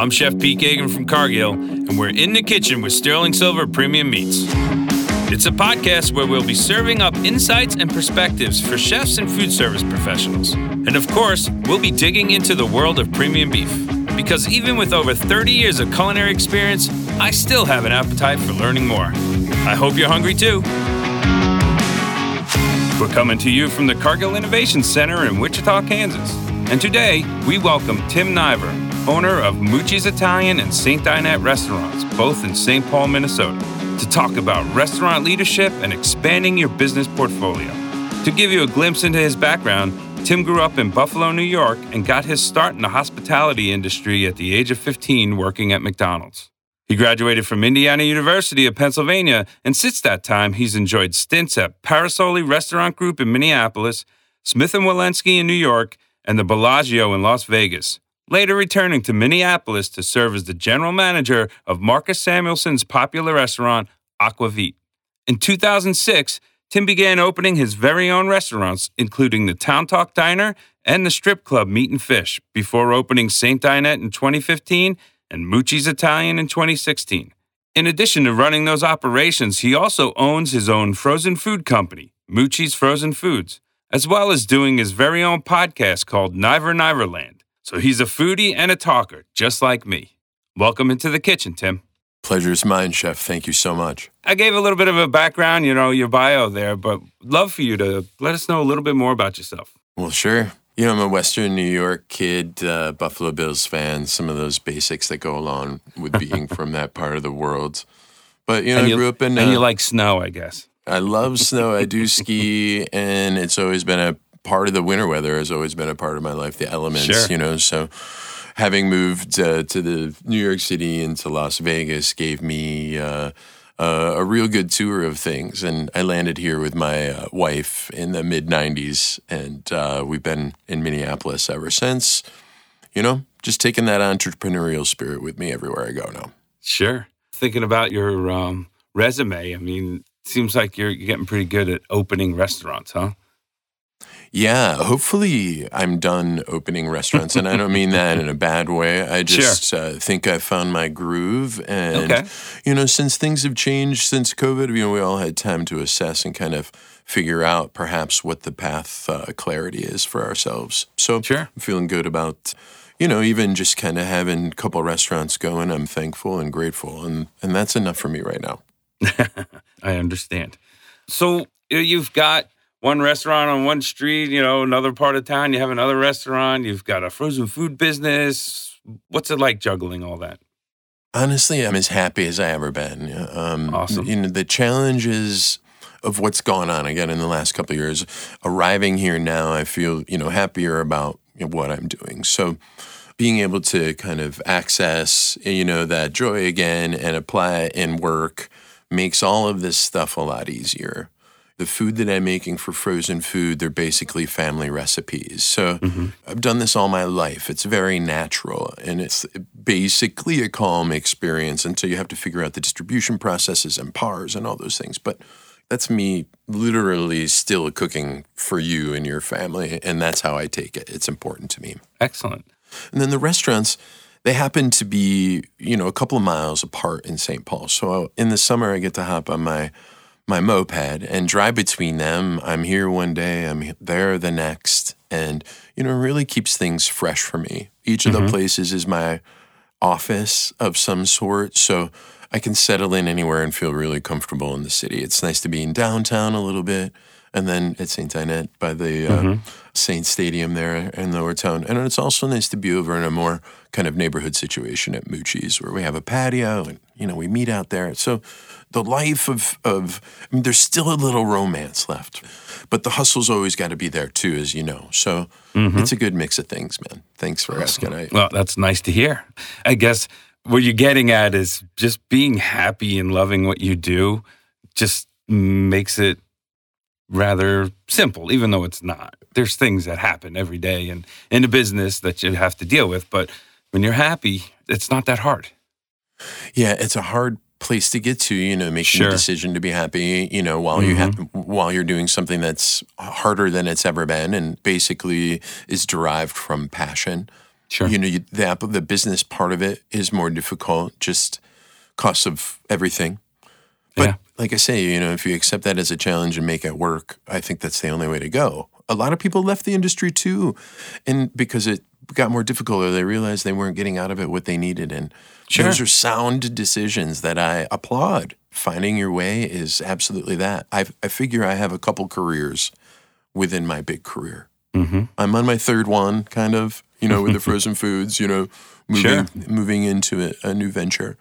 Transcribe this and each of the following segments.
I'm Chef Pete Geoghegan from Cargill, and we're in the kitchen with Sterling Silver Premium Meats. It's a podcast where we'll be serving up insights and perspectives for chefs and food service professionals. And of course, we'll be digging into the world of premium beef. Because even with over 30 years of culinary experience, I still have an appetite for learning more. I hope you're hungry too. We're coming to you from the Cargill Innovation Center in Wichita, Kansas. And today, we welcome Tim Niver, owner of Mucci's Italian and St. Dinette restaurants, both in St. Paul, Minnesota, to talk about restaurant leadership and expanding your business portfolio. To give you a glimpse into his background, Tim grew up in Buffalo, New York, and got his start in the hospitality industry at the age of 15 working at McDonald's. He graduated from Indiana University of Pennsylvania, and since that time, he's enjoyed stints at Parasole Restaurant Group in Minneapolis, Smith & Wollensky in New York, and the Bellagio in Las Vegas, later returning to Minneapolis to serve as the general manager of Marcus Samuelsson's popular restaurant, Aquavit. In 2006, Tim began opening his very own restaurants, including the Town Talk Diner and the strip club Meat and Fish, before opening St. Dinette in 2015 and Mucci's Italian in 2016. In addition to running those operations, he also owns his own frozen food company, Mucci's Frozen Foods, as well as doing his very own podcast called Niver Niverland. So he's a foodie and a talker, just like me. Welcome into the kitchen, Tim. Pleasure's mine, Chef. Thank you so much. I gave a little bit of a background, you know, your bio there, but love for you to let us know a little bit more about yourself. Well, sure. You know, I'm a Western New York kid, uh, Buffalo Bills fan, some of those basics that go along with being from that part of the world. But, you know, and I you, grew up in. and you uh, like snow, I guess. I love snow. I do ski, and it's always been a part of the winter weather, has always been a part of my life, the elements, Sure. you know. So, having moved uh, to the New York City and to Las Vegas gave me uh, uh, a real good tour of things. And I landed here with my uh, wife in the mid 90s, and uh, we've been in Minneapolis ever since. You know, just taking that entrepreneurial spirit with me everywhere I go now. Sure. Thinking about your um, resume, I mean, seems like you're, you're getting pretty good at opening restaurants, huh? Yeah, hopefully I'm done opening restaurants, and I don't mean that in a bad way. I just uh, think I found my groove, and Okay. you know, since things have changed since COVID, you know, we all had time to assess and kind of figure out perhaps what the path uh, clarity is for ourselves. So Sure. I'm feeling good about. You know, even just kind of having a couple restaurants going, I'm thankful and grateful, and and that's enough for me right now. I understand. So you've got one restaurant on one street, you know, another part of town, you have another restaurant, you've got a frozen food business. What's it like juggling all that? Honestly, I'm as happy as I ever been. Um, Awesome. You know, the challenges of what's gone on again in the last couple of years, arriving here now, I feel you know happier about you know, what I'm doing. So, being able to kind of access you know that joy again and apply it in work makes all of this stuff a lot easier. The food that I'm making for frozen food, they're basically family recipes. So mm-hmm. I've done this all my life. It's very natural and it's basically a calm experience until you have to figure out the distribution processes and PARs and all those things. But that's me literally still cooking for you and your family. And that's how I take it. It's important to me. Excellent. And then the restaurants, they happen to be, you know, a couple of miles apart in St. Paul. So in the summer, I get to hop on my my moped and drive between them. I'm here one day, I'm there the next, and you know, it really keeps things fresh for me. Each of the places is my office of some sort, so I can settle in anywhere and feel really comfortable in the city. It's nice to be in downtown a little bit, and then at St. Dinette by the uh, Saint Stadium there in Lower Town. And it's also nice to be over in a more kind of neighborhood situation at Mucci's where we have a patio and, you know, we meet out there. So the life of, of I mean, there's still a little romance left, but the hustle's always got to be there too, as you know. So mm-hmm. it's a good mix of things, man. Thanks for asking. I, Well, that's nice to hear. I guess what you're getting at is just being happy and loving what you do just makes it rather simple, even though it's not. There's things that happen every day and in a business that you have to deal with, but when you're happy, it's not that hard. Yeah, it's a hard place to get to, you know, making Sure. the decision to be happy, you know, while you mm-hmm. have while you're doing something that's harder than it's ever been and basically is derived from passion. Sure. You know, you, the the business part of it is more difficult, just cost of everything. But Yeah. like I say, you know, if you accept that as a challenge and make it work, I think that's the only way to go. A lot of people left the industry too, and because it got more difficult, or they realized they weren't getting out of it what they needed. And Sure. those are sound decisions that I applaud. Finding your way is absolutely that. I I figure I have a couple careers within my big career. Mm-hmm. I'm on my third one, kind of, you know, with the frozen foods, you know, moving moving into a, a new venture.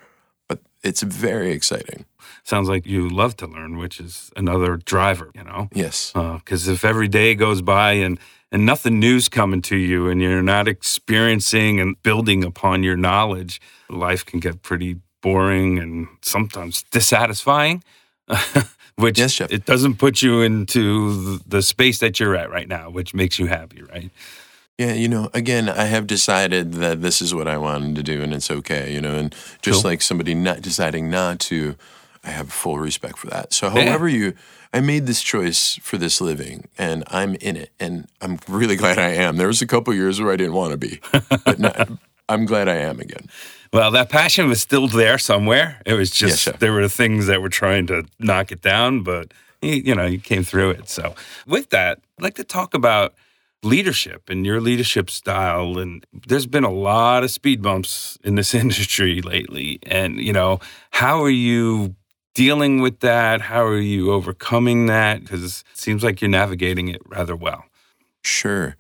It's very exciting. Sounds like you love to learn, which is another driver, you know? Yes. Uh, because if every day goes by and, and nothing new's coming to you and you're not experiencing and building upon your knowledge, life can get pretty boring and sometimes dissatisfying. which Yes, it doesn't put you into the space that you're at right now, which makes you happy, right? Yeah, you know, again, I have decided that this is what I wanted to do and it's okay, you know, and just Cool. like somebody not deciding not to, I have full respect for that. So Yeah. however you I made this choice for this living and I'm in it and I'm really glad I am. There was a couple years where I didn't want to be, but not, I'm glad I am again. Well, that passion was still there somewhere. It was just Chef. there were things that were trying to knock it down, but you, you know, you came through it. So, with that, I'd like to talk about leadership and your leadership style. And there's been a lot of speed bumps in this industry lately. And, you know, how are you dealing with that? How are you overcoming that? Because it seems like you're navigating it rather well. Sure.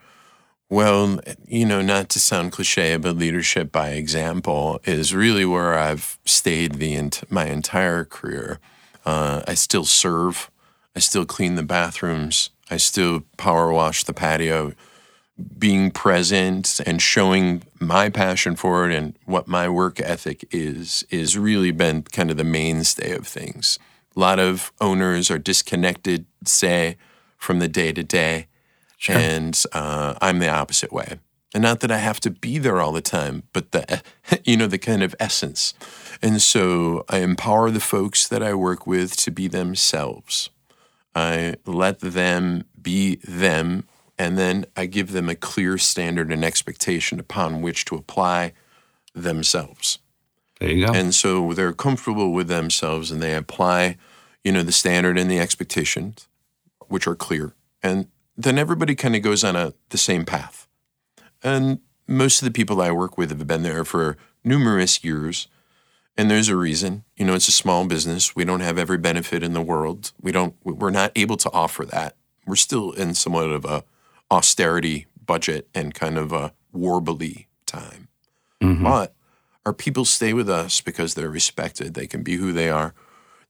Well, you know, not to sound cliche, but leadership by example is really where I've stayed the ent- my entire career. Uh, I still serve. I still clean the bathrooms. I still power wash the patio. Being present and showing my passion for it and what my work ethic is is really been kind of the mainstay of things. A lot of owners are disconnected, say, from the day to day and uh, I'm the opposite way. And not that I have to be there all the time, but the you know the kind of essence. And so I empower the folks that I work with to be themselves. I let them be them, and then I give them a clear standard and expectation upon which to apply themselves. There you go. And so they're comfortable with themselves and they apply, you know, the standard and the expectations, which are clear. And then everybody kind of goes on a the same path. And most of the people I work with have been there for numerous years. And there's a reason. You know, it's a small business. We don't have every benefit in the world. We don't we're not able to offer that. We're still in somewhat of a austerity budget and kind of a warbly time. Mm-hmm. But our people stay with us because they're respected. They can be who they are.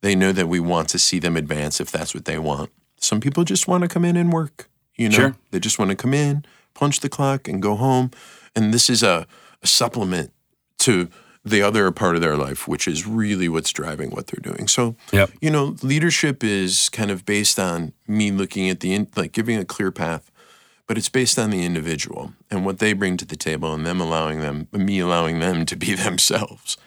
They know that we want to see them advance if that's what they want. Some people just want to come in and work. You know, Sure. they just want to come in, punch the clock, and go home. And this is a, a supplement to the other part of their life, which is really what's driving what they're doing. So, Yep. you know, leadership is kind of based on me looking at the in, like giving a clear path, but it's based on the individual and what they bring to the table, and them allowing them, me allowing them to be themselves.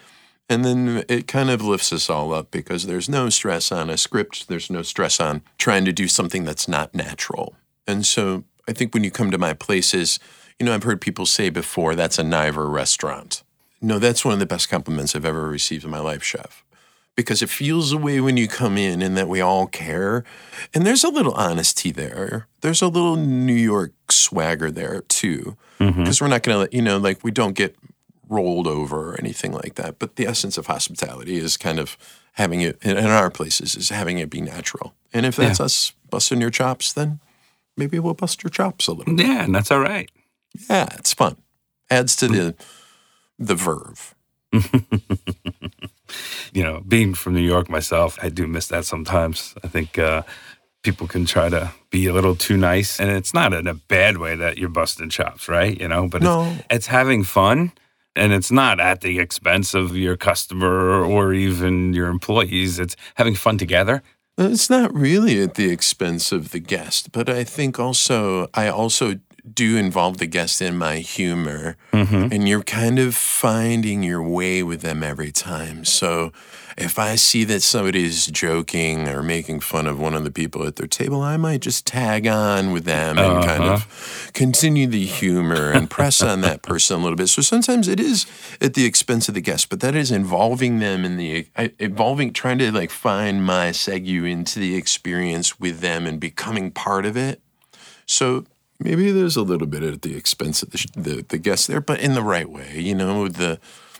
And then it kind of lifts us all up because there's no stress on a script. There's no stress on trying to do something that's not natural. And so I think when you come to my places, you know, I've heard people say before, that's a Niver restaurant. No, that's one of the best compliments I've ever received in my life, chef. Because it feels the way when you come in and that we all care. And there's a little honesty there. There's a little New York swagger there too. Mm-hmm. Because we're not going to let, you know, like we don't get rolled over or anything like that. But the essence of hospitality is kind of having it in in our places is having it be natural. And if that's us busting your chops, then maybe we'll bust your chops a little. Yeah, and that's all right. Yeah, it's fun. Adds to the the verve. you know, being from New York myself, I do miss that sometimes. I think uh, people can try to be a little too nice, and it's not in a bad way that you're busting chops, right? You know, but No. it's, it's having fun, and it's not at the expense of your customer or even your employees. It's having fun together. It's not really at the expense of the guest, but I think also I also do involve the guest in my humor, mm-hmm. and you're kind of finding your way with them every time. So if I see that somebody's joking or making fun of one of the people at their table, I might just tag on with them and kind of uh-huh. continue the humor and press on that person a little bit. So sometimes it is at the expense of the guest, but that is involving them in the involving trying to like find my segue into the experience with them and becoming part of it. So maybe there's a little bit at the expense of the, the the guest there, but in the right way, you know, with the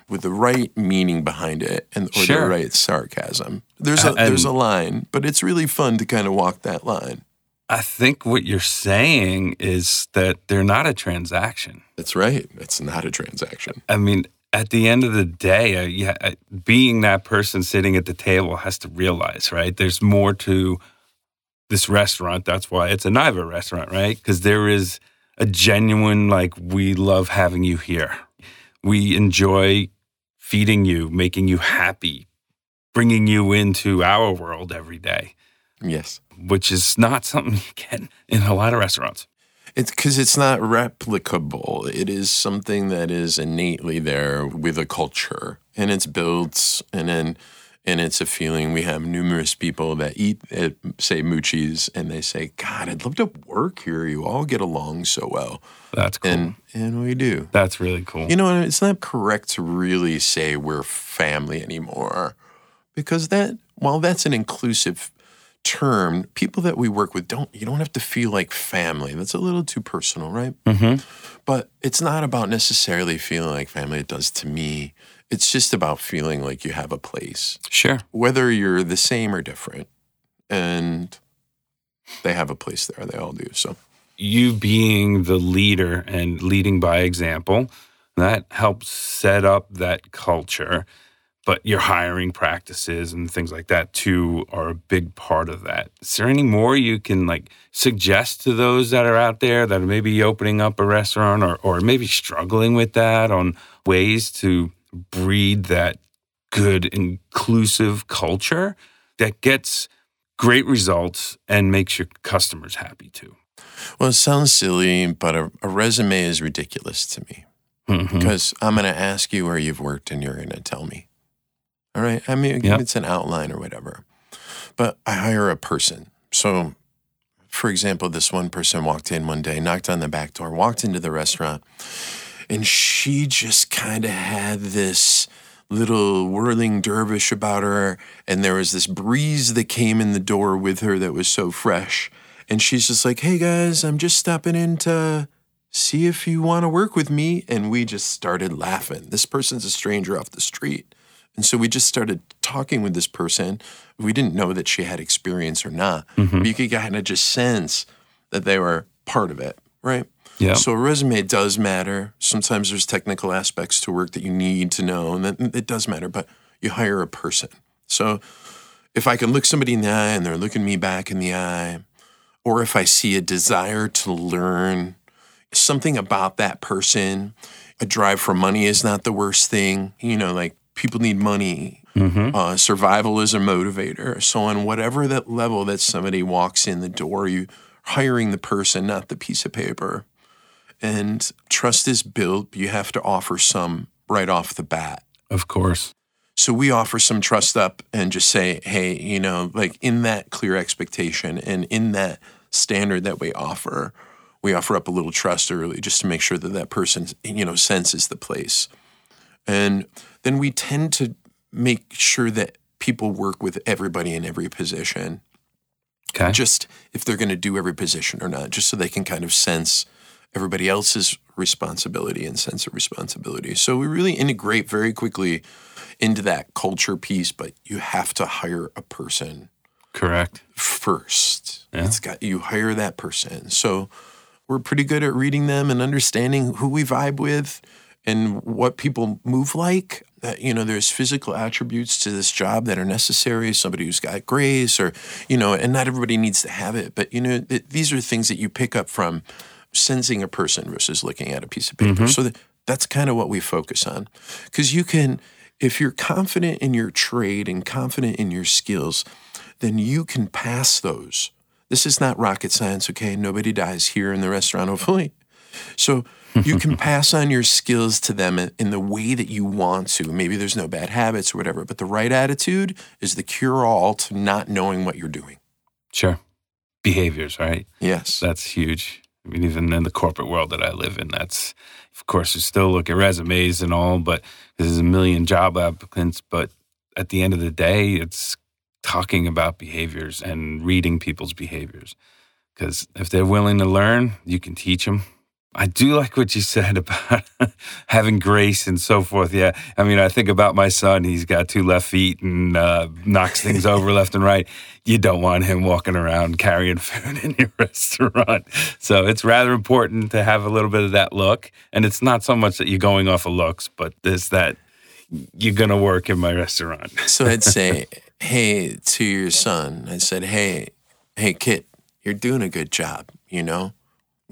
with the right meaning behind it and or Sure. the right sarcasm. There's a and- there's a line, but it's really fun to kind of walk that line. I think what you're saying is that they're not a transaction. That's right. It's not a transaction. I mean, at the end of the day, uh, yeah, uh, being that person sitting at the table has to realize, right? There's more to this restaurant. That's why it's a Niver restaurant, right? Because there is a genuine, like, we love having you here. We enjoy feeding you, making you happy, bringing you into our world every day, Yes. which is not something you get in a lot of restaurants. It's because it's not replicable. It is something that is innately there with a culture, and it's built, and then, and it's a feeling. We have numerous people that eat at, say, Mucci's, and they say, "God, I'd love to work here. You all get along so well," That's cool. and and we do. That's really cool. You know, it's not correct to really say we're family anymore because that, while that's an inclusive term, people that we work with don't, you don't have to feel like family. That's a little too personal, right? hmm But it's not about necessarily feeling like family. It does to me. It's just about feeling like you have a place, Sure. whether you're the same or different. And they have a place there. They all do. So, you being the leader and leading by example, that helps set up that culture. But your hiring practices and things like that too are a big part of that. Is there any more you can like suggest to those that are out there that are maybe opening up a restaurant or, or maybe struggling with that on ways to breed that good inclusive culture that gets great results and makes your customers happy too? well, it sounds silly, but a, a resume is ridiculous to me. Mhm. because I'm going to ask you where you've worked and you're going to tell me. All right. I mean, Yep. it's an outline or whatever. But I hire a person. So, for example, this one person walked in one day, knocked on the back door, walked into the restaurant, and she just kind of had this little whirling dervish about her. And there was this breeze that came in the door with her that was so fresh. And she's just like, hey guys, I'm just stopping in to see if you want to work with me. And we just started laughing. This person's a stranger off the street. And so we just started talking with this person. We didn't know that she had experience or not, but mm-hmm. you could kind of just sense that they were part of it, right? Yeah. So a resume does matter. Sometimes there's technical aspects to work that you need to know, and that, it does matter, but you hire a person. So if I can look somebody in the eye and they're looking me back in the eye, or if I see a desire to learn something about that person, a drive for money is not the worst thing. You know, like people need money. Uh, survival is a motivator. So, on whatever that level that somebody walks in the door, you hiring the person, not the piece of paper. And trust is built. You have to offer some right off the bat. Of course. So we offer some trust up and just say, hey, you know, like in that clear expectation and in that standard that we offer, we offer up a little trust early just to make sure that that person, you know, senses the place. And then we tend to make sure that people work with everybody in every position, Okay. just if they're going to do every position or not, just so they can kind of sense everybody else's responsibility and sense of responsibility. So we really integrate very quickly into that culture piece, but you have to hire a person Correct. first. Yeah. It's got you hire that person. So we're pretty good at reading them and understanding who we vibe with and what people move like. That you know, there's physical attributes to this job that are necessary. Somebody who's got grace, or you know, and not everybody needs to have it. But you know, th- these are things that you pick up from sensing a person versus looking at a piece of paper. Mm-hmm. So that, that's kind of what we focus on, because you can, if you're confident in your trade and confident in your skills, then you can pass those. This is not rocket science, okay? Nobody dies here in the restaurant, hopefully. So you can pass on your skills to them in, in the way that you want to. Maybe there's no bad habits or whatever, but the right attitude is the cure all to not knowing what you're doing. Sure. Behaviors, right? Yes. That's huge. I mean, even in the corporate world that I live in, that's, of course, you still look at resumes and all, but there's a million job applicants. But at the end of the day, it's talking about behaviors and reading people's behaviors. Because if they're willing to learn, you can teach them. I do like what you said about having grace and so forth. Yeah. I mean, I think about my son. He's got two left feet and uh, knocks things over left and right. You don't want him walking around carrying food in your restaurant. So it's rather important to have a little bit of that look. And it's not so much that you're going off of looks, but there's that you're going to work in my restaurant. so I'd say, hey, to your son, I said, hey, hey, kid, you're doing a good job, you know?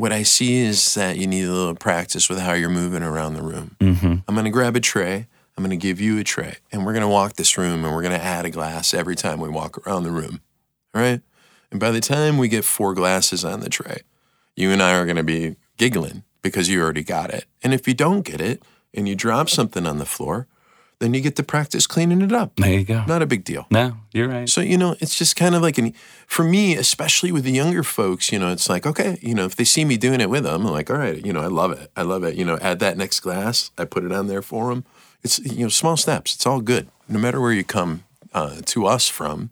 What I see is that you need a little practice with how you're moving around the room. Mm-hmm. I'm going to grab a tray. I'm going to give you a tray, and we're going to walk this room, and we're going to add a glass every time we walk around the room. All right. And by the time we get four glasses on the tray, you and I are going to be giggling because you already got it. And if you don't get it and you drop something on the floor, then you get to practice cleaning it up. There you go. Not a big deal. No, you're right. So, you know, it's just kind of like, an, for me, especially with the younger folks, you know, it's like, okay, you know, if they see me doing it with them, I'm like, all right, you know, I love it. I love it. You know, add that next glass. I put it on there for them. It's, you know, small steps. It's all good. No matter where you come uh, to us from,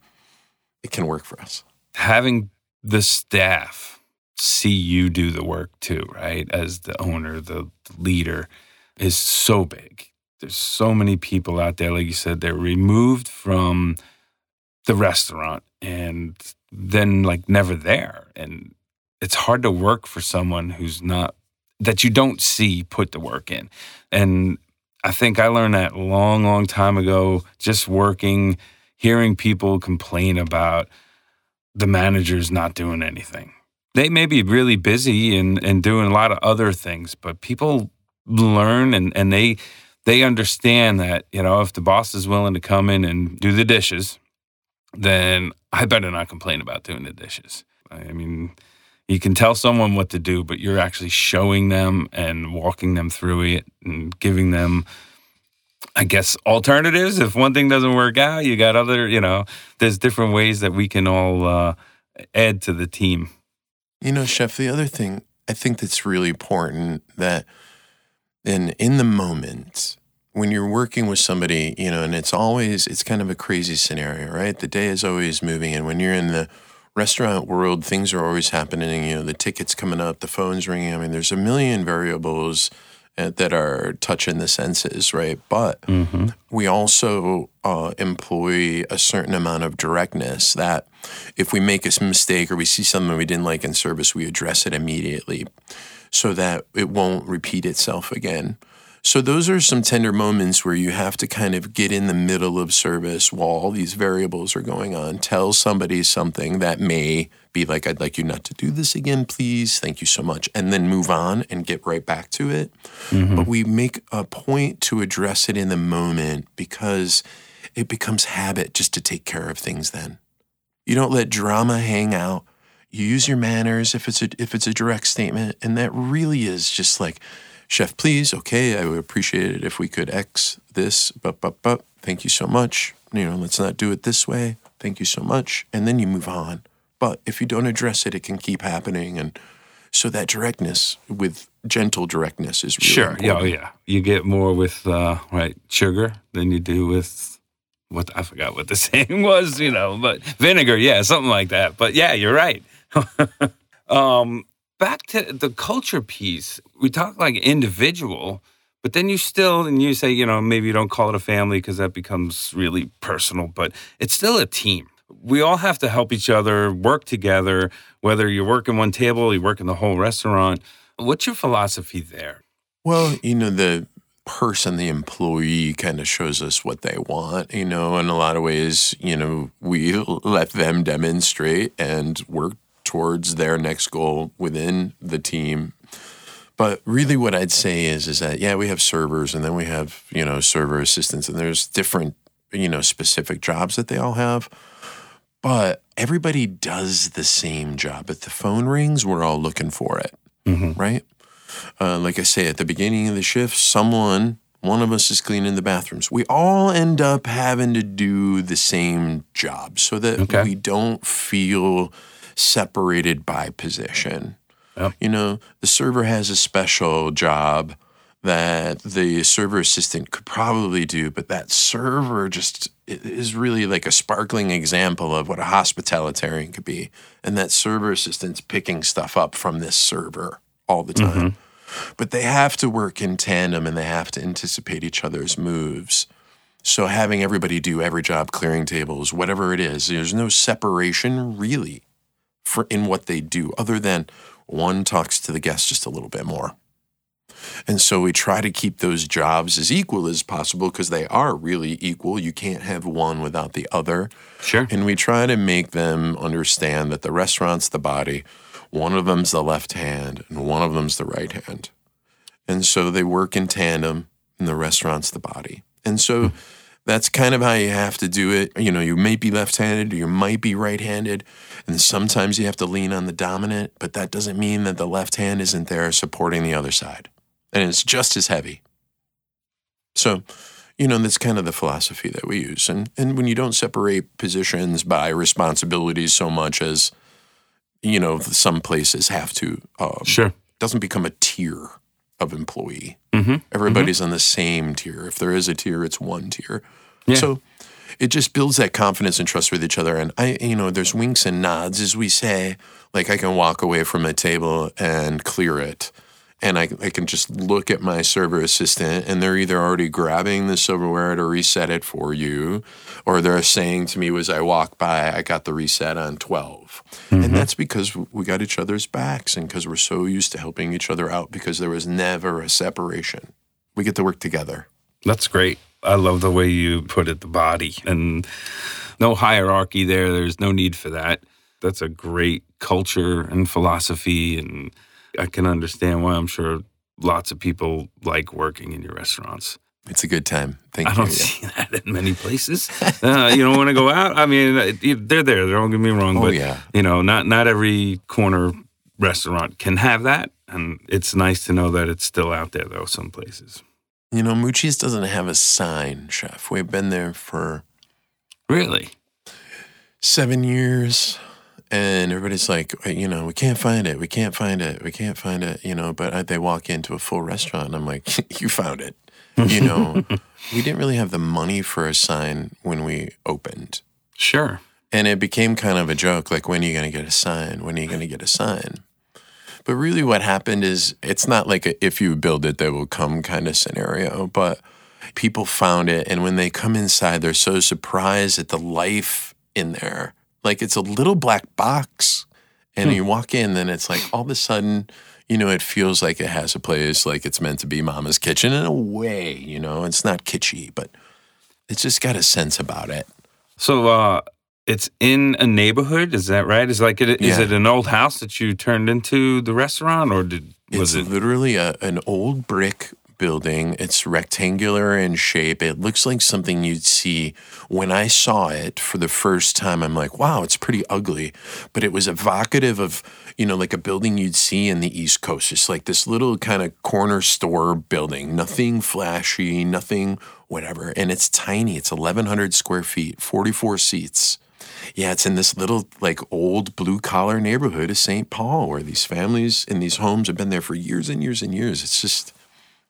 it can work for us. Having the staff see you do the work too, right? As the owner, the leader is so big there's so many people out there, like you said, they're removed from the restaurant and then like never there. And it's hard to work for someone who's not that you don't see put the work in. And I think I learned that long, long time ago, just working, hearing people complain about the managers not doing anything. They may be really busy and, and doing a lot of other things, but people learn and, and they they understand that, you know, if the boss is willing to come in and do the dishes, then I better not complain about doing the dishes. I mean, you can tell someone what to do, but you're actually showing them and walking them through it and giving them, I guess, alternatives. If one thing doesn't work out, you got other, you know, there's different ways that we can all uh, add to the team. You know, Chef, the other thing I think that's really important that in in the moment when you're working with somebody, you know, and it's always it's kind of a crazy scenario, right? The day is always moving, and when you're in the restaurant world, things are always happening. You know, the tickets coming up, the phones ringing. I mean, there's a million variables uh, that are touching the senses, right? But mm-hmm. we also uh, employ a certain amount of directness that if we make a mistake or we see something we didn't like in service, we address it immediately so that it won't repeat itself again. So those are some tender moments where you have to kind of get in the middle of service while all these variables are going on. Tell somebody something that may be like, I'd like you not to do this again, please. Thank you so much. And then move on and get right back to it. Mm-hmm. But we make a point to address it in the moment because it becomes habit just to take care of things then. You don't let drama hang out. You use your manners if it's a if it's a direct statement. And that really is just like chef, please, okay, I would appreciate it if we could X this, but, but, but, thank you so much. You know, let's not do it this way. Thank you so much. And then you move on. But if you don't address it, it can keep happening. And so that directness with gentle directness is really sure. Important. Yeah, oh, yeah. You get more with uh, right sugar than you do with what I forgot what the saying was, you know, but vinegar, yeah, something like that. But yeah, you're right. um, back to the culture piece, we talk like individual, but then you still, and you say, you know, maybe you don't call it a family because that becomes really personal, but it's still a team. We all have to help each other, work together, whether you're working one table, you work in the whole restaurant. What's your philosophy there? Well, you know, the person, the employee kind of shows us what they want, you know, in a lot of ways, you know, we let them demonstrate and work towards their next goal within the team. But really, what I'd say is, is that yeah, we have servers, and then we have you know server assistants, and there's different you know specific jobs that they all have. But everybody does the same job. If the phone rings, we're all looking for it, mm-hmm. right? uh, like I say, at the beginning of the shift, someone, one of us is cleaning the bathrooms. We all end up having to do the same job so that Okay. we don't feel separated by position. Yep. You know, the server has a special job that the server assistant could probably do, but that server just is really like a sparkling example of what a hospitalitarian could be. And that server assistant's picking stuff up from this server all the time. Mm-hmm. But they have to work in tandem and they have to anticipate each other's moves. So having everybody do every job, clearing tables, whatever it is, there's no separation really for in what they do, other than one talks to the guest just a little bit more. And so we try to keep those jobs as equal as possible because they are really equal. You can't have one without the other. Sure. And we try to make them understand that the restaurant's the body, one of them's the left hand, and one of them's the right hand. And so they work in tandem, and the restaurant's the body. And so hmm. that's kind of how you have to do it. You know, you may be left handed or you might be right handed. And sometimes you have to lean on the dominant, but that doesn't mean that the left hand isn't there supporting the other side. And it's just as heavy. So, you know, that's kind of the philosophy that we use. And and when you don't separate positions by responsibilities so much as, you know, some places have to, um, Sure. doesn't become a tier of employee. Mm-hmm. Everybody's on the same tier. If there is a tier, it's one tier. Yeah. So it just builds that confidence and trust with each other. And I, you know, there's winks and nods, as we say. Like I can walk away from a table and clear it. And I, I can just look at my server assistant, and they're either already grabbing the silverware to reset it for you, or they're saying to me as I walk by, I got the reset on 12. And mm-hmm. that's because we got each other's backs and because we're so used to helping each other out because there was never a separation. We get to work together. That's great. I love the way you put it, the body, and no hierarchy there. There's no need for that. That's a great culture and philosophy, and I can understand why I'm sure lots of people like working in your restaurants. It's a good time. Thank I you. don't yeah. see that in many places. Uh, you don't want to go out. I mean, it- they're there. Don't get me wrong, Oh, but yeah. you know, not not every corner restaurant can have that, and it's nice to know that it's still out there, though. Some places, You know, Mucci's doesn't have a sign, chef. We've been there for really. seven years, and everybody's like, you know, we can't find it. We can't find it. We can't find it. You know, but I, they walk into a full restaurant, and I'm like, you found it. You know, we didn't really have the money for a sign when we opened. Sure. And it became kind of a joke like, when are you going to get a sign? When are you going to get a sign? But really, what happened is it's not like a, if you build it, they will come kind of scenario. But people found it. And when they come inside, they're so surprised at the life in there. Like it's a little black box. And you walk in, then it's like all of a sudden, you know, it feels like it has a place, like it's meant to be mama's kitchen in a way, you know, it's not kitschy, but it's just got a sense about it. So uh it's in a neighborhood, is that right? Is like it, is Yeah. it an old house that you turned into the restaurant or did was it's it literally a, an old brick building. It's rectangular in shape. It looks like something you'd see. When I saw it for the first time, I'm like, wow, it's pretty ugly. But it was evocative of, you know, like a building you'd see in the East Coast. It's like this little kind of corner store building, nothing flashy, nothing whatever. And it's tiny. It's 1,100 square feet, 44 seats. Yeah, it's in this little like old blue collar neighborhood of St. Paul where these families in these homes have been there for years and years and years. It's just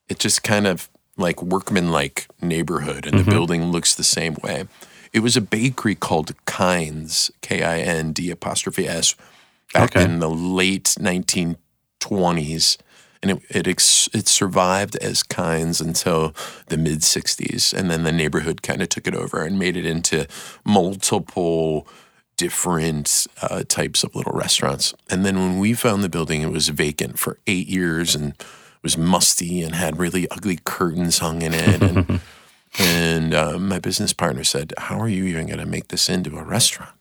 it just kind of like workman like neighborhood and the mm-hmm. building looks the same way. It was a bakery called Kinds, K I N D apostrophe S, back Okay. in the late 1920s. And it it, ex, it survived as Kinds until the mid 60s. And then the neighborhood kind of took it over and made it into multiple different uh, types of little restaurants. And then when we found the building, it was vacant for eight years and was musty and had really ugly curtains hung in it. And, and uh, my business partner said, How are you even going to make this into a restaurant?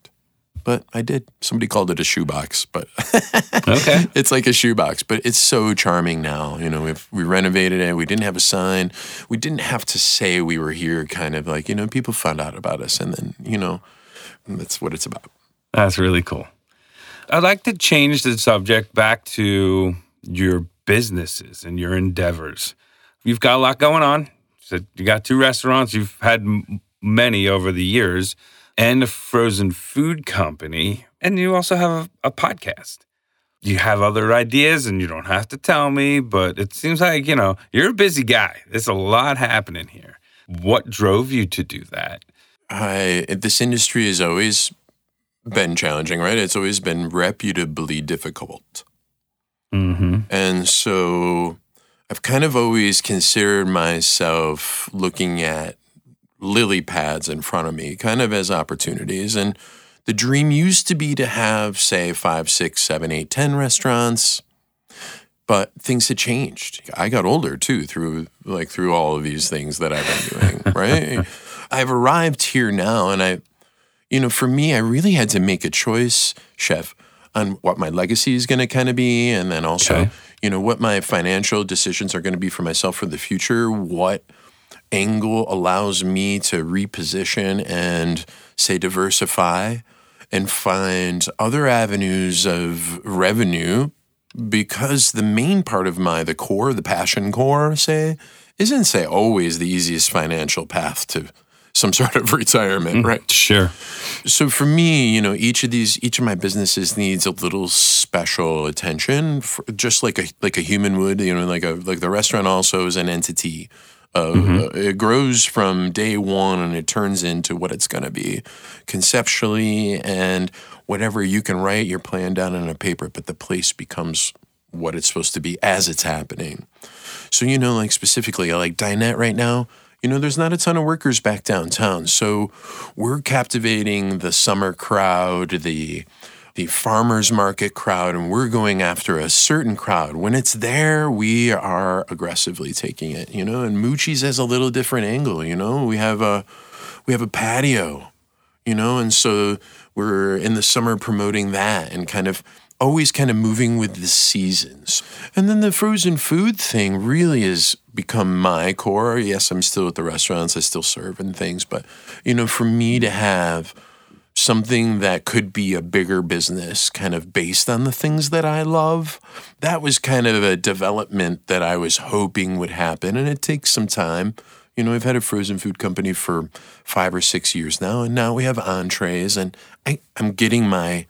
But I did. Somebody called it a shoebox, but Okay. it's like a shoebox. But it's so charming now. You know, we've, we renovated it. We didn't have a sign. We didn't have to say we were here. Kind of like you know, people found out about us, and then you know, that's what it's about. That's really cool. I'd like to change the subject back to your businesses and your endeavors. You've got a lot going on. So you got two restaurants. You've had m- many over the years, and a frozen food company, and you also have a, a podcast. You have other ideas, and you don't have to tell me, but it seems like you know you're a busy guy. There's a lot happening here. What drove you to do that? I this industry has always been challenging, right? It's always been reputably difficult. Mm-hmm. And so I've kind of always considered myself looking at lily pads in front of me, kind of as opportunities. And the dream used to be to have, say, five, six, seven, eight, ten restaurants. But things had changed. I got older too through like through all of these things that I've been doing, right? I've arrived here now and I you know, for me, I really had to make a choice, chef, on what my legacy is going to kind of be, and then also, Okay. you know, what my financial decisions are going to be for myself for the future. What angle allows me to reposition and say diversify and find other avenues of revenue because the main part of my the core the passion core say isn't say always the easiest financial path to some sort of retirement mm-hmm. right Sure. so for me, you know, each of these, each of my businesses needs a little special attention, just like a like a human would. You know, like a like the restaurant also is an entity. Uh, uh, it grows from day one and it turns into what it's going to be conceptually and whatever you can write your plan down on a paper, but the place becomes what it's supposed to be as it's happening. So, you know, like specifically, like Dinette right now, you know, there's not a ton of workers back downtown. So we're captivating the summer crowd, the the farmers market crowd, and we're going after a certain crowd. When it's there, we are aggressively taking it, you know, and Mucci's has a little different angle, you know. We have a we have a patio, you know, and so we're in the summer promoting that and kind of always kind of moving with the seasons. And then the frozen food thing really has become my core. Yes, I'm still at the restaurants, I still serve and things, but you know, for me to have something that could be a bigger business kind of based on the things that I love, that was kind of a development that I was hoping would happen and it takes some time. You know, we've had a frozen food company for five or six years now, and now we have entrees, and I, I'm getting my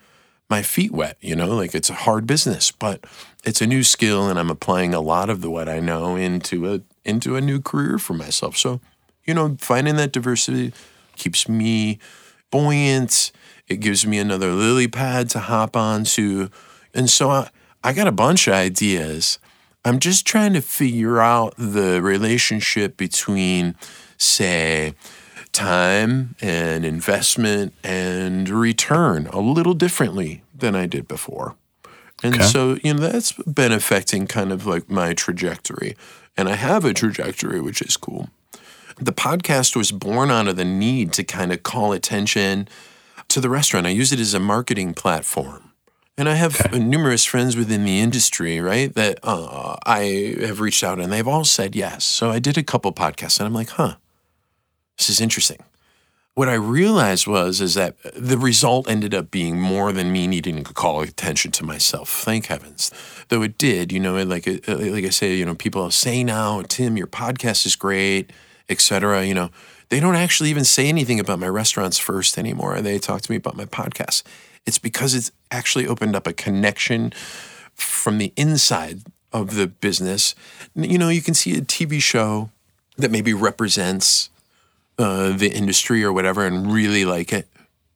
my feet wet. You know, like it's a hard business, but it's a new skill, and I'm applying a lot of the what I know into a into a new career for myself. So, you know, finding that diversity keeps me buoyant. It gives me another lily pad to hop onto, and so I, I got a bunch of ideas. I'm just trying to figure out the relationship between, say, time and investment and return a little differently than I did before. And Okay. so, you know, that's been affecting kind of like my trajectory. And I have a trajectory, which is cool. The podcast was born out of the need to kind of call attention to the restaurant. I use it as a marketing platform. And I have numerous friends within the industry, right, that uh, I have reached out and they've all said yes. So I did a couple podcasts and I'm like, huh, this is interesting. What I realized was is that the result ended up being more than me needing to call attention to myself. Thank heavens, though it did. You know, like like I say, you know, people say now, Tim, your podcast is great, etc. You know, they don't actually even say anything about my restaurants first anymore. They talk to me about my podcast. It's because it's actually opened up a connection from the inside of the business. You know, you can see a TV show that maybe represents uh, the industry or whatever and really like it.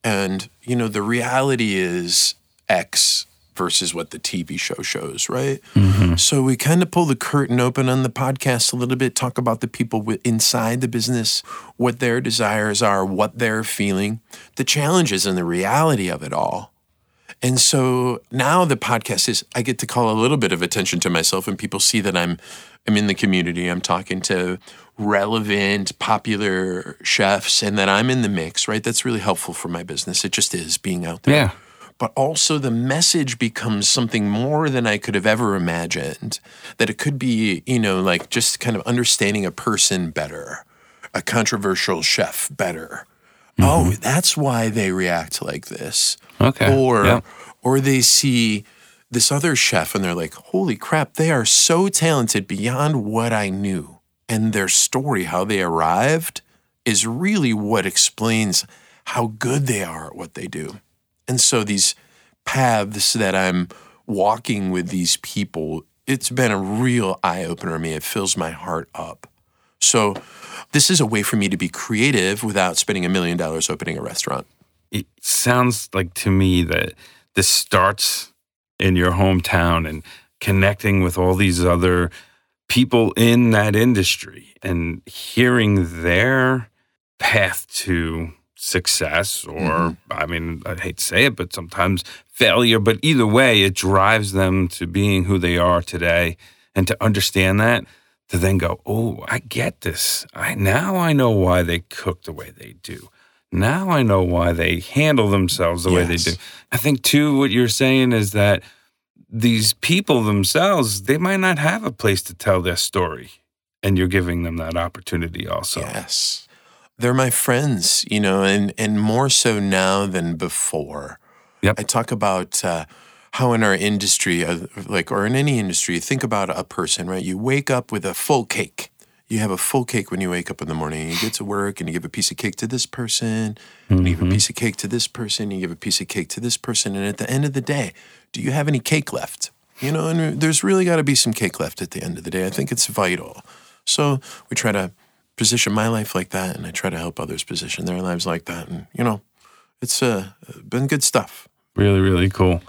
And, you know, the reality is X versus what the TV show shows, right? Mm-hmm. So we kind of pull the curtain open on the podcast a little bit, talk about the people inside the business, what their desires are, what they're feeling, the challenges and the reality of it all. And so now the podcast is I get to call a little bit of attention to myself and people see that I'm I'm in the community. I'm talking to relevant, popular chefs and that I'm in the mix, right? That's really helpful for my business. It just is being out there. Yeah. But also the message becomes something more than I could have ever imagined. That it could be, you know, like just kind of understanding a person better, a controversial chef better. Mm-hmm. Oh, that's why they react like this Okay. or Yeah. or they see this other chef and they're like, holy crap, they are so talented beyond what I knew. And their story, how they arrived, is really what explains how good they are at what they do. And so these paths that I'm walking with these people, it's been a real eye opener to me. It fills my heart up. So this is a way for me to be creative without spending a million dollars opening a restaurant. It sounds like to me that this starts in your hometown and connecting with all these other people in that industry and hearing their path to success or mm-hmm. I mean I hate to say it but sometimes failure but either way it drives them to being who they are today. And to understand that to then go oh I get this. I now I know why they cook the way they do. Now I know why they handle themselves the yes. way they do. I think too what you're saying is that these people themselves they might not have a place to tell their story and you're giving them that opportunity also. Yes they're my friends, you know, and and more so now than before. Yep. I talk about uh, how in our industry, uh, like or in any industry, think about a person, right? You wake up with a full cake. You have a full cake when you wake up in the morning. You get to work and you give a piece of cake to this person, mm-hmm. and you give a mm-hmm. piece of cake to this person, you give a piece of cake to this person, and at the end of the day, do you have any cake left? You know, and there's really got to be some cake left at the end of the day. I think it's vital. So we try to position my life like that, and I try to help others position their lives like that. And you know, it's uh, been good stuff. Really, really cool.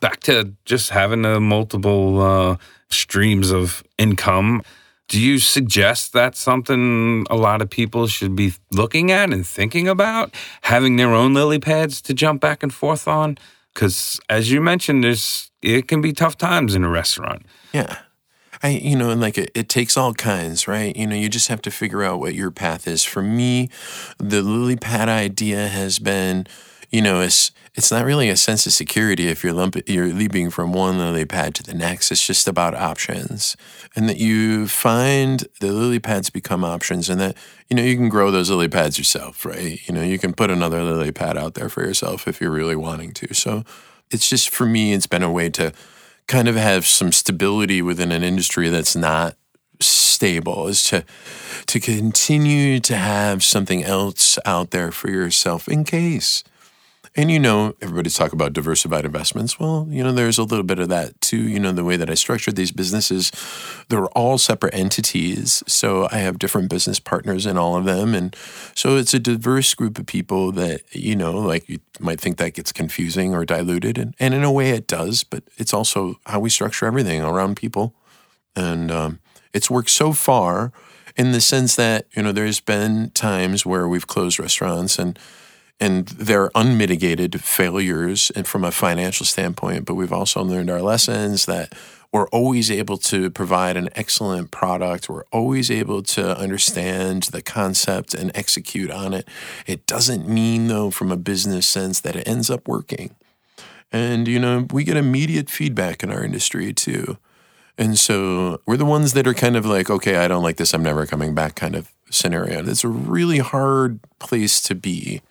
Back to just having a multiple uh, streams of income. Do you suggest that's something a lot of people should be looking at and thinking about? Having their own lily pads to jump back and forth on? Because as you mentioned, there's it can be tough times in a restaurant. Yeah. I, you know, and like it, it takes all kinds, right? You know, you just have to figure out what your path is. For me, the lily pad idea has been, you know, it's it's not really a sense of security if you're lump, you're leaping from one lily pad to the next. It's just about options, and that you find the lily pads become options, and that you know you can grow those lily pads yourself, right? You know, you can put another lily pad out there for yourself if you're really wanting to. So, it's just for me, it's been a way to kind of have some stability within an industry that's not stable is to to continue to have something else out there for yourself in case and you know, everybody's talking about diversified investments. Well, you know, there's a little bit of that too. You know, the way that I structured these businesses, they're all separate entities. So I have different business partners in all of them. And so it's a diverse group of people that, you know, like you might think that gets confusing or diluted. And, and in a way it does, but it's also how we structure everything around people. And um, it's worked so far in the sense that, you know, there's been times where we've closed restaurants and, and they're unmitigated failures and from a financial standpoint but we've also learned our lessons that we're always able to provide an excellent product. We're always able to understand the concept and execute on it. It doesn't mean though from a business sense that it ends up working. And you know we get immediate feedback in our industry too. And so we're the ones that are kind of like okay i don't like this. I'm never coming back kind of scenario. It's a really hard place to be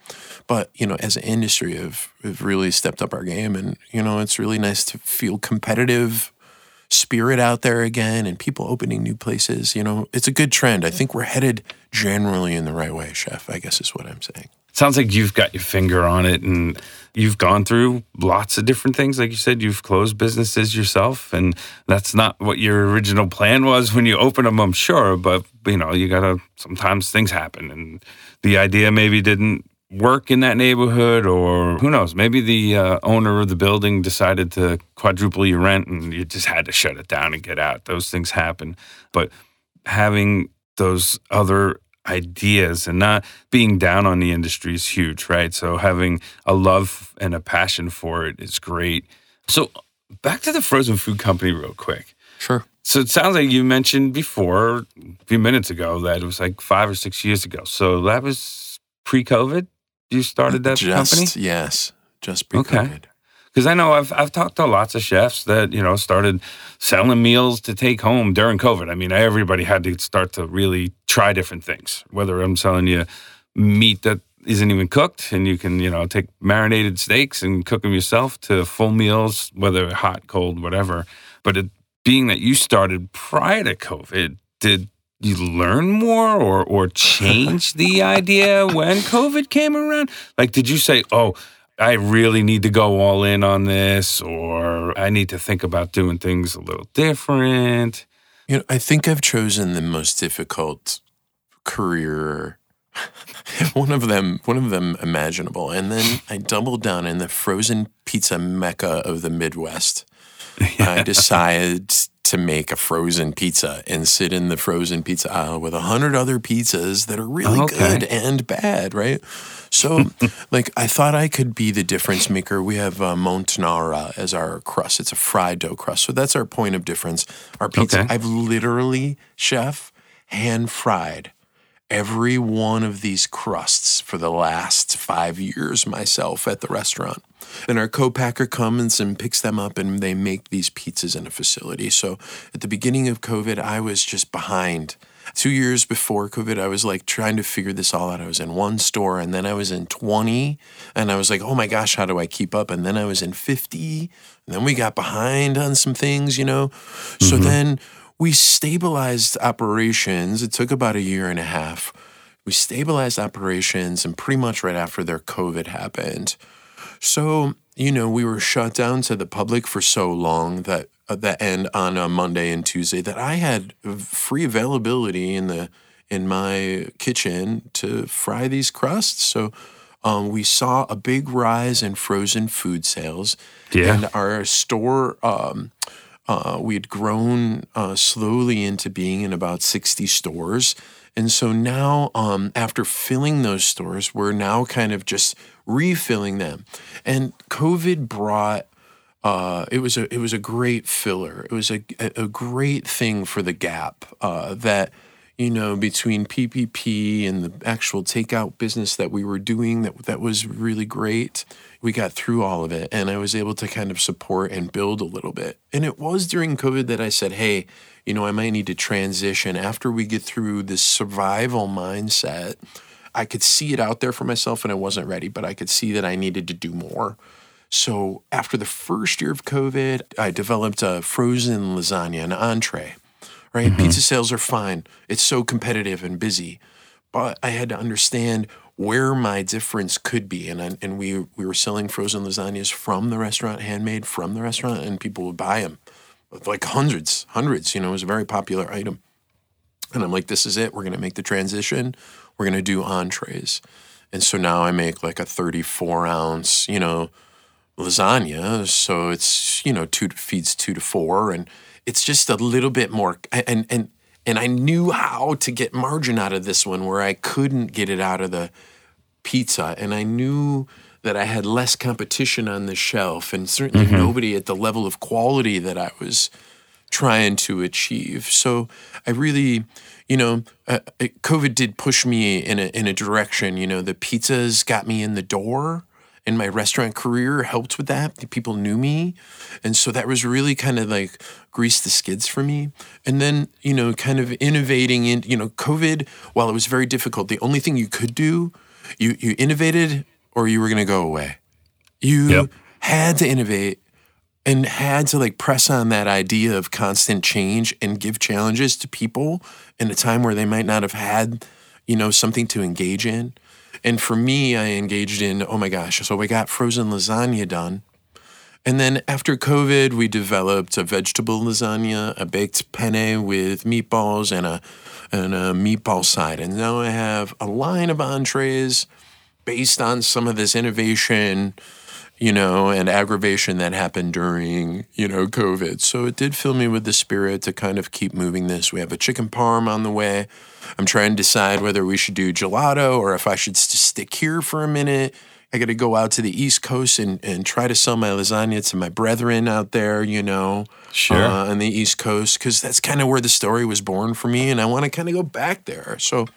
but you know, as an industry, have have really stepped up our game, and you know, it's really nice to feel competitive spirit out there again, and people opening new places. You know, it's a good trend. I think we're headed generally in the right way, Chef. I guess is what I'm saying. Sounds like you've got your finger on it, and you've gone through lots of different things. Like you said, you've closed businesses yourself, and that's not what your original plan was when you opened them. I'm sure, but you know, you gotta. Sometimes things happen, and the idea maybe didn't work in that neighborhood, or who knows, maybe the uh, owner of the building decided to quadruple your rent and you just had to shut it down and get out. Those things happen. But having those other ideas and not being down on the industry is huge, right? So having a love and a passion for it is great. So back to the frozen food company real quick. Sure. So it sounds like you mentioned before a few minutes ago that it was like five or six years ago. So that was pre-COVID you started that just, company? Yes, just pre-COVID. Okay. Because I know I've I've talked to lots of chefs that you know started selling meals to take home during COVID. I mean, everybody had to start to really try different things. Whether I'm selling you meat that isn't even cooked, and you can you know take marinated steaks and cook them yourself to full meals, whether hot, cold, whatever. But it, being that you started prior to COVID, did you learn more or or change the idea when COVID came around? Like, did you say, "Oh, I really need to go all in on this," or "I need to think about doing things a little different"? You know, I think I've chosen the most difficult career one of them one of them imaginable and then i doubled down in the frozen pizza mecca of the midwest yeah. i decided to make a frozen pizza and sit in the frozen pizza aisle with a hundred other pizzas that are really okay. good and bad right? So like i thought i could be the difference maker. We have uh, montanara as our crust. It's a fried dough crust. So that's our point of difference. Our pizza. Okay. i've literally chef hand fried every one of these crusts for the last five years myself at the restaurant. And our co-packer comes and picks them up and they make these pizzas in a facility. So at the beginning of COVID, I was just behind. Two years before COVID, I was like trying to figure this all out. I was in one store and then I was in 20 and I was like, oh my gosh, how do I keep up? And then I was in 50 and then we got behind on some things, you know? Mm-hmm. So then we stabilized operations. It took about a year and a half. We stabilized operations, and pretty much right after their COVID happened. So, you know, we were shut down to the public for so long that uh, that end on a Monday and Tuesday that I had free availability in the in my kitchen to fry these crusts. So um, we saw a big rise in frozen food sales, yeah. and our store um, uh, we had grown uh, slowly into being in about 60 stores. And so now, um, after filling those stores, we're now kind of just refilling them. And COVID brought uh, it was a it was a great filler. It was a a great thing for the gap uh, that you know between PPP and the actual takeout business that we were doing that that was really great we got through all of it and I was able to kind of support and build a little bit. And it was during COVID that I said, hey, you know, I might need to transition after we get through this survival mindset. I could see it out there for myself and I wasn't ready, but I could see that I needed to do more. So after the first year of COVID, I developed a frozen lasagna, an entree, right? Mm-hmm. Pizza sales are fine. It's so competitive and busy. But I had to understand where my difference could be. And I, and we we were selling frozen lasagnas from the restaurant, handmade from the restaurant, and people would buy them, like hundreds, hundreds. You know, it was a very popular item. And I'm like, this is it. We're gonna make the transition. We're gonna do entrees. And so now I make like a 34 ounce, you know, lasagna. So it's you know two feeds two to four, and it's just a little bit more. And and and I knew how to get margin out of this one where I couldn't get it out of the pizza. And I knew that I had less competition on the shelf and certainly mm-hmm. nobody at the level of quality that I was trying to achieve. So I really, you know, uh, COVID did push me in a in a direction. You know, the pizzas got me in the door, and my restaurant career helped with that. People knew me, and so that was really kind of like greased the skids for me. And then, you know, kind of innovating in, you know, COVID. While it was very difficult, the only thing you could do you you innovated or you were going to go away. You yep. had to innovate and had to like press on that idea of constant change and give challenges to people in a time where they might not have had, you know, something to engage in. And for me, I engaged in, oh my gosh, so we got frozen lasagna done. And then after COVID, we developed a vegetable lasagna, a baked penne with meatballs, and a and a meatball side. And now I have a line of entrees based on some of this innovation, you know, and aggravation that happened during, you know, COVID. So it did fill me with the spirit to kind of keep moving this. We have a chicken parm on the way. I'm trying to decide whether we should do gelato or if I should stick here for a minute I got to go out to the East Coast and, and try to sell my lasagna to my brethren out there, you know, sure. Uh, on the East Coast, because that's kind of where the story was born for me, and I want to kind of go back there. So,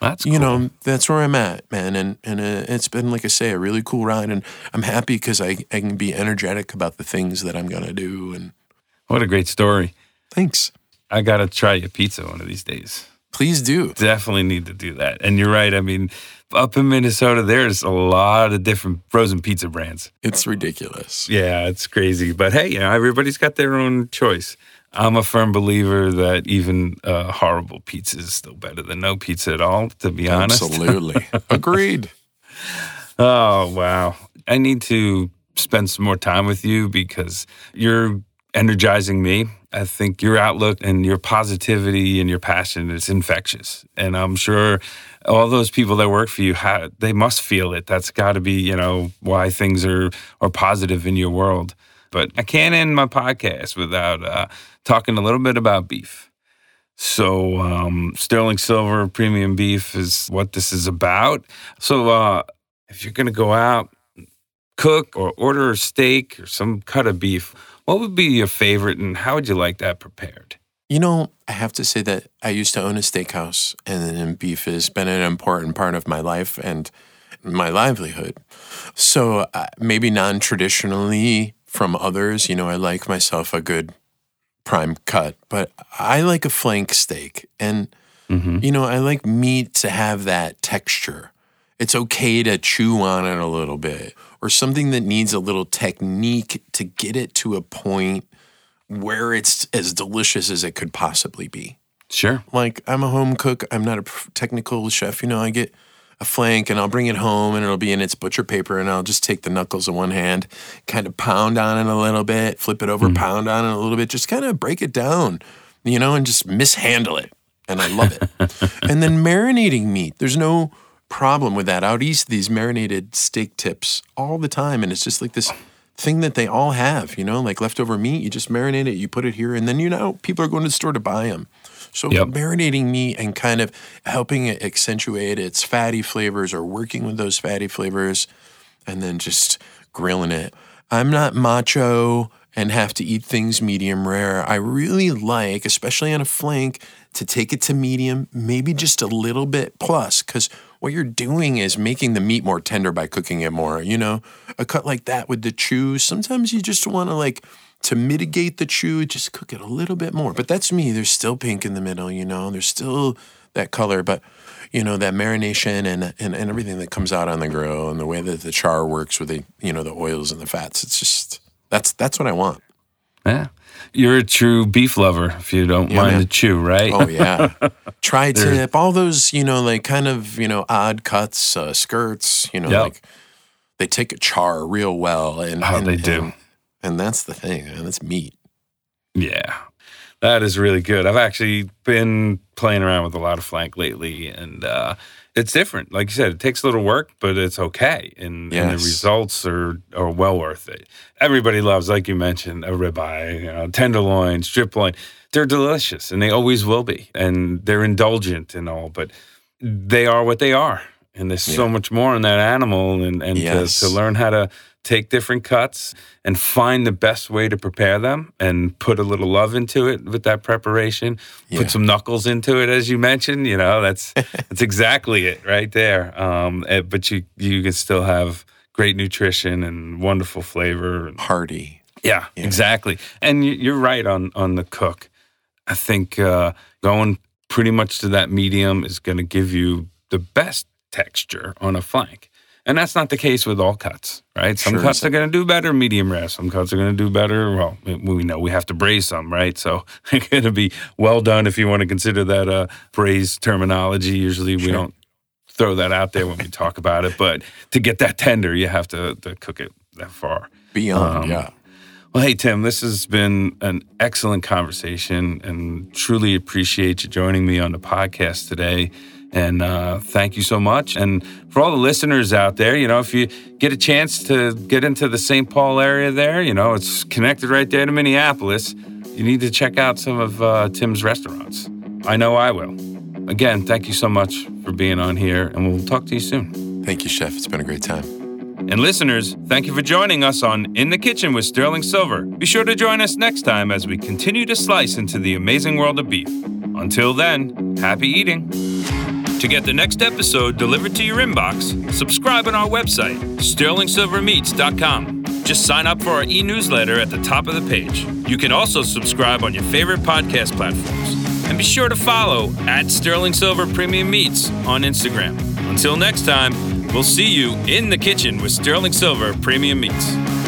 that's you know, that's where I'm at, man, and and uh, it's been like I say, a really cool ride, and I'm happy because I I can be energetic about the things that I'm gonna do, and what a great story. Thanks. I gotta try your pizza one of these days. please do. Definitely need to do that. And you're right. I mean, up in Minnesota, there's a lot of different frozen pizza brands. It's ridiculous. Yeah, it's crazy. But hey, you know, everybody's got their own choice. I'm a firm believer that even uh, horrible pizza is still better than no pizza at all, to be honest. Absolutely. Agreed. Oh, wow. I need to spend some more time with you because you're energizing me. I think your outlook and your positivity and your passion is infectious. And I'm sure all those people that work for you, they must feel it. That's got to be, you know, why things are, are positive in your world. But I can't end my podcast without uh, talking a little bit about beef. So, um, Sterling Silver Premium Beef is what this is about. So, uh, if you're going to go out, cook or order a steak or some cut of beef, what would be your favorite and how would you like that prepared? You know, I have to say that I used to own a steakhouse, and beef has been an important part of my life and my livelihood. So uh, maybe non traditionally from others, you know, I like myself a good prime cut, but I like a flank steak. And, mm-hmm. you know, I like meat to have that texture. It's okay to chew on it a little bit or something that needs a little technique to get it to a point where it's as delicious as it could possibly be. Sure. Like I'm a home cook. I'm not a technical chef. You know, I get a flank and I'll bring it home and it'll be in its butcher paper and I'll just take the knuckles in one hand, kind of pound on it a little bit, flip it over, mm. pound on it a little bit, just kind of break it down, you know, and just mishandle it. And I love it. and then marinating meat. There's no problem with that. Out east, these marinated steak tips all the time. And it's just like this thing that they all have, you know, like leftover meat. You just marinate it, you put it here, and then you know people are going to the store to buy them. So yep. marinating meat and kind of helping it accentuate its fatty flavors or working with those fatty flavors, and then just grilling it. I'm not macho and have to eat things medium rare. I really like, especially on a flank, to take it to medium, maybe just a little bit plus, because what you're doing is making the meat more tender by cooking it more. You know, a cut like that with the chew, sometimes you just want to like to mitigate the chew, just cook it a little bit more. But that's me. There's still pink in the middle, you know, there's still that color, but you know, that marination and, and, and everything that comes out on the grill and the way that the char works with the, you know, the oils and the fats. It's just, that's, that's what I want. Yeah. You're a true beef lover, if you don't yeah, mind man. the chew, right? Oh yeah. Tri tip, all those, you know, like kind of, you know, odd cuts, uh, skirts, you know, yep. like they take a char real well, and oh, and, they do, and, and that's the thing, and it's meat. Yeah, that is really good. I've actually been playing around with a lot of flank lately, and uh, it's different. Like you said, it takes a little work, but it's okay, and, yes. and, the results are are well worth it. Everybody loves, like you mentioned, a ribeye, you know, tenderloin, strip loin. They're delicious, and they always will be, and they're indulgent and all, but they are what they are, and there's yeah. so much more in that animal, and and yes. to, to learn how to take different cuts and find the best way to prepare them and put a little love into it with that preparation. Yeah. put some knuckles into it as you mentioned you know that's that's exactly it right there. Um, eh, but you you can still have great nutrition and wonderful flavor hearty. Yeah, yeah, exactly. And you're right on on the cook. I think uh, going pretty much to that medium is going to give you the best texture on a flank and that's not the case with all cuts, right? Some sure cuts are going to do better medium rare. Some cuts are going to do better. Well, we know we have to braise some, right? So it's going to be well done if you want to consider that a uh, braise terminology. Usually we don't throw that out there when we talk about it, but to get that tender, you have to, to cook it that far. Beyond, um, yeah. Well, hey, Tim, this has been an excellent conversation and truly appreciate you joining me on the podcast today. And uh, thank you so much. And for all the listeners out there, you know, if you get a chance to get into the St. Paul area there, you know, it's connected right there to Minneapolis. You need to check out some of uh, Tim's restaurants. I know I will. Again, thank you so much for being on here, and we'll talk to you soon. Thank you, Chef. It's been a great time. And listeners, thank you for joining us on In the Kitchen with Sterling Silver. Be sure to join us next time as we continue to slice into the amazing world of beef. Until then, happy eating. To get the next episode delivered to your inbox, subscribe on our website, sterlingsilvermeats.com. Just sign up for our e newsletter at the top of the page. You can also subscribe on your favorite podcast platforms. And be sure to follow at Sterling Silver Premium Meats on Instagram. Until next time, we'll see you in the kitchen with Sterling Silver Premium Meats.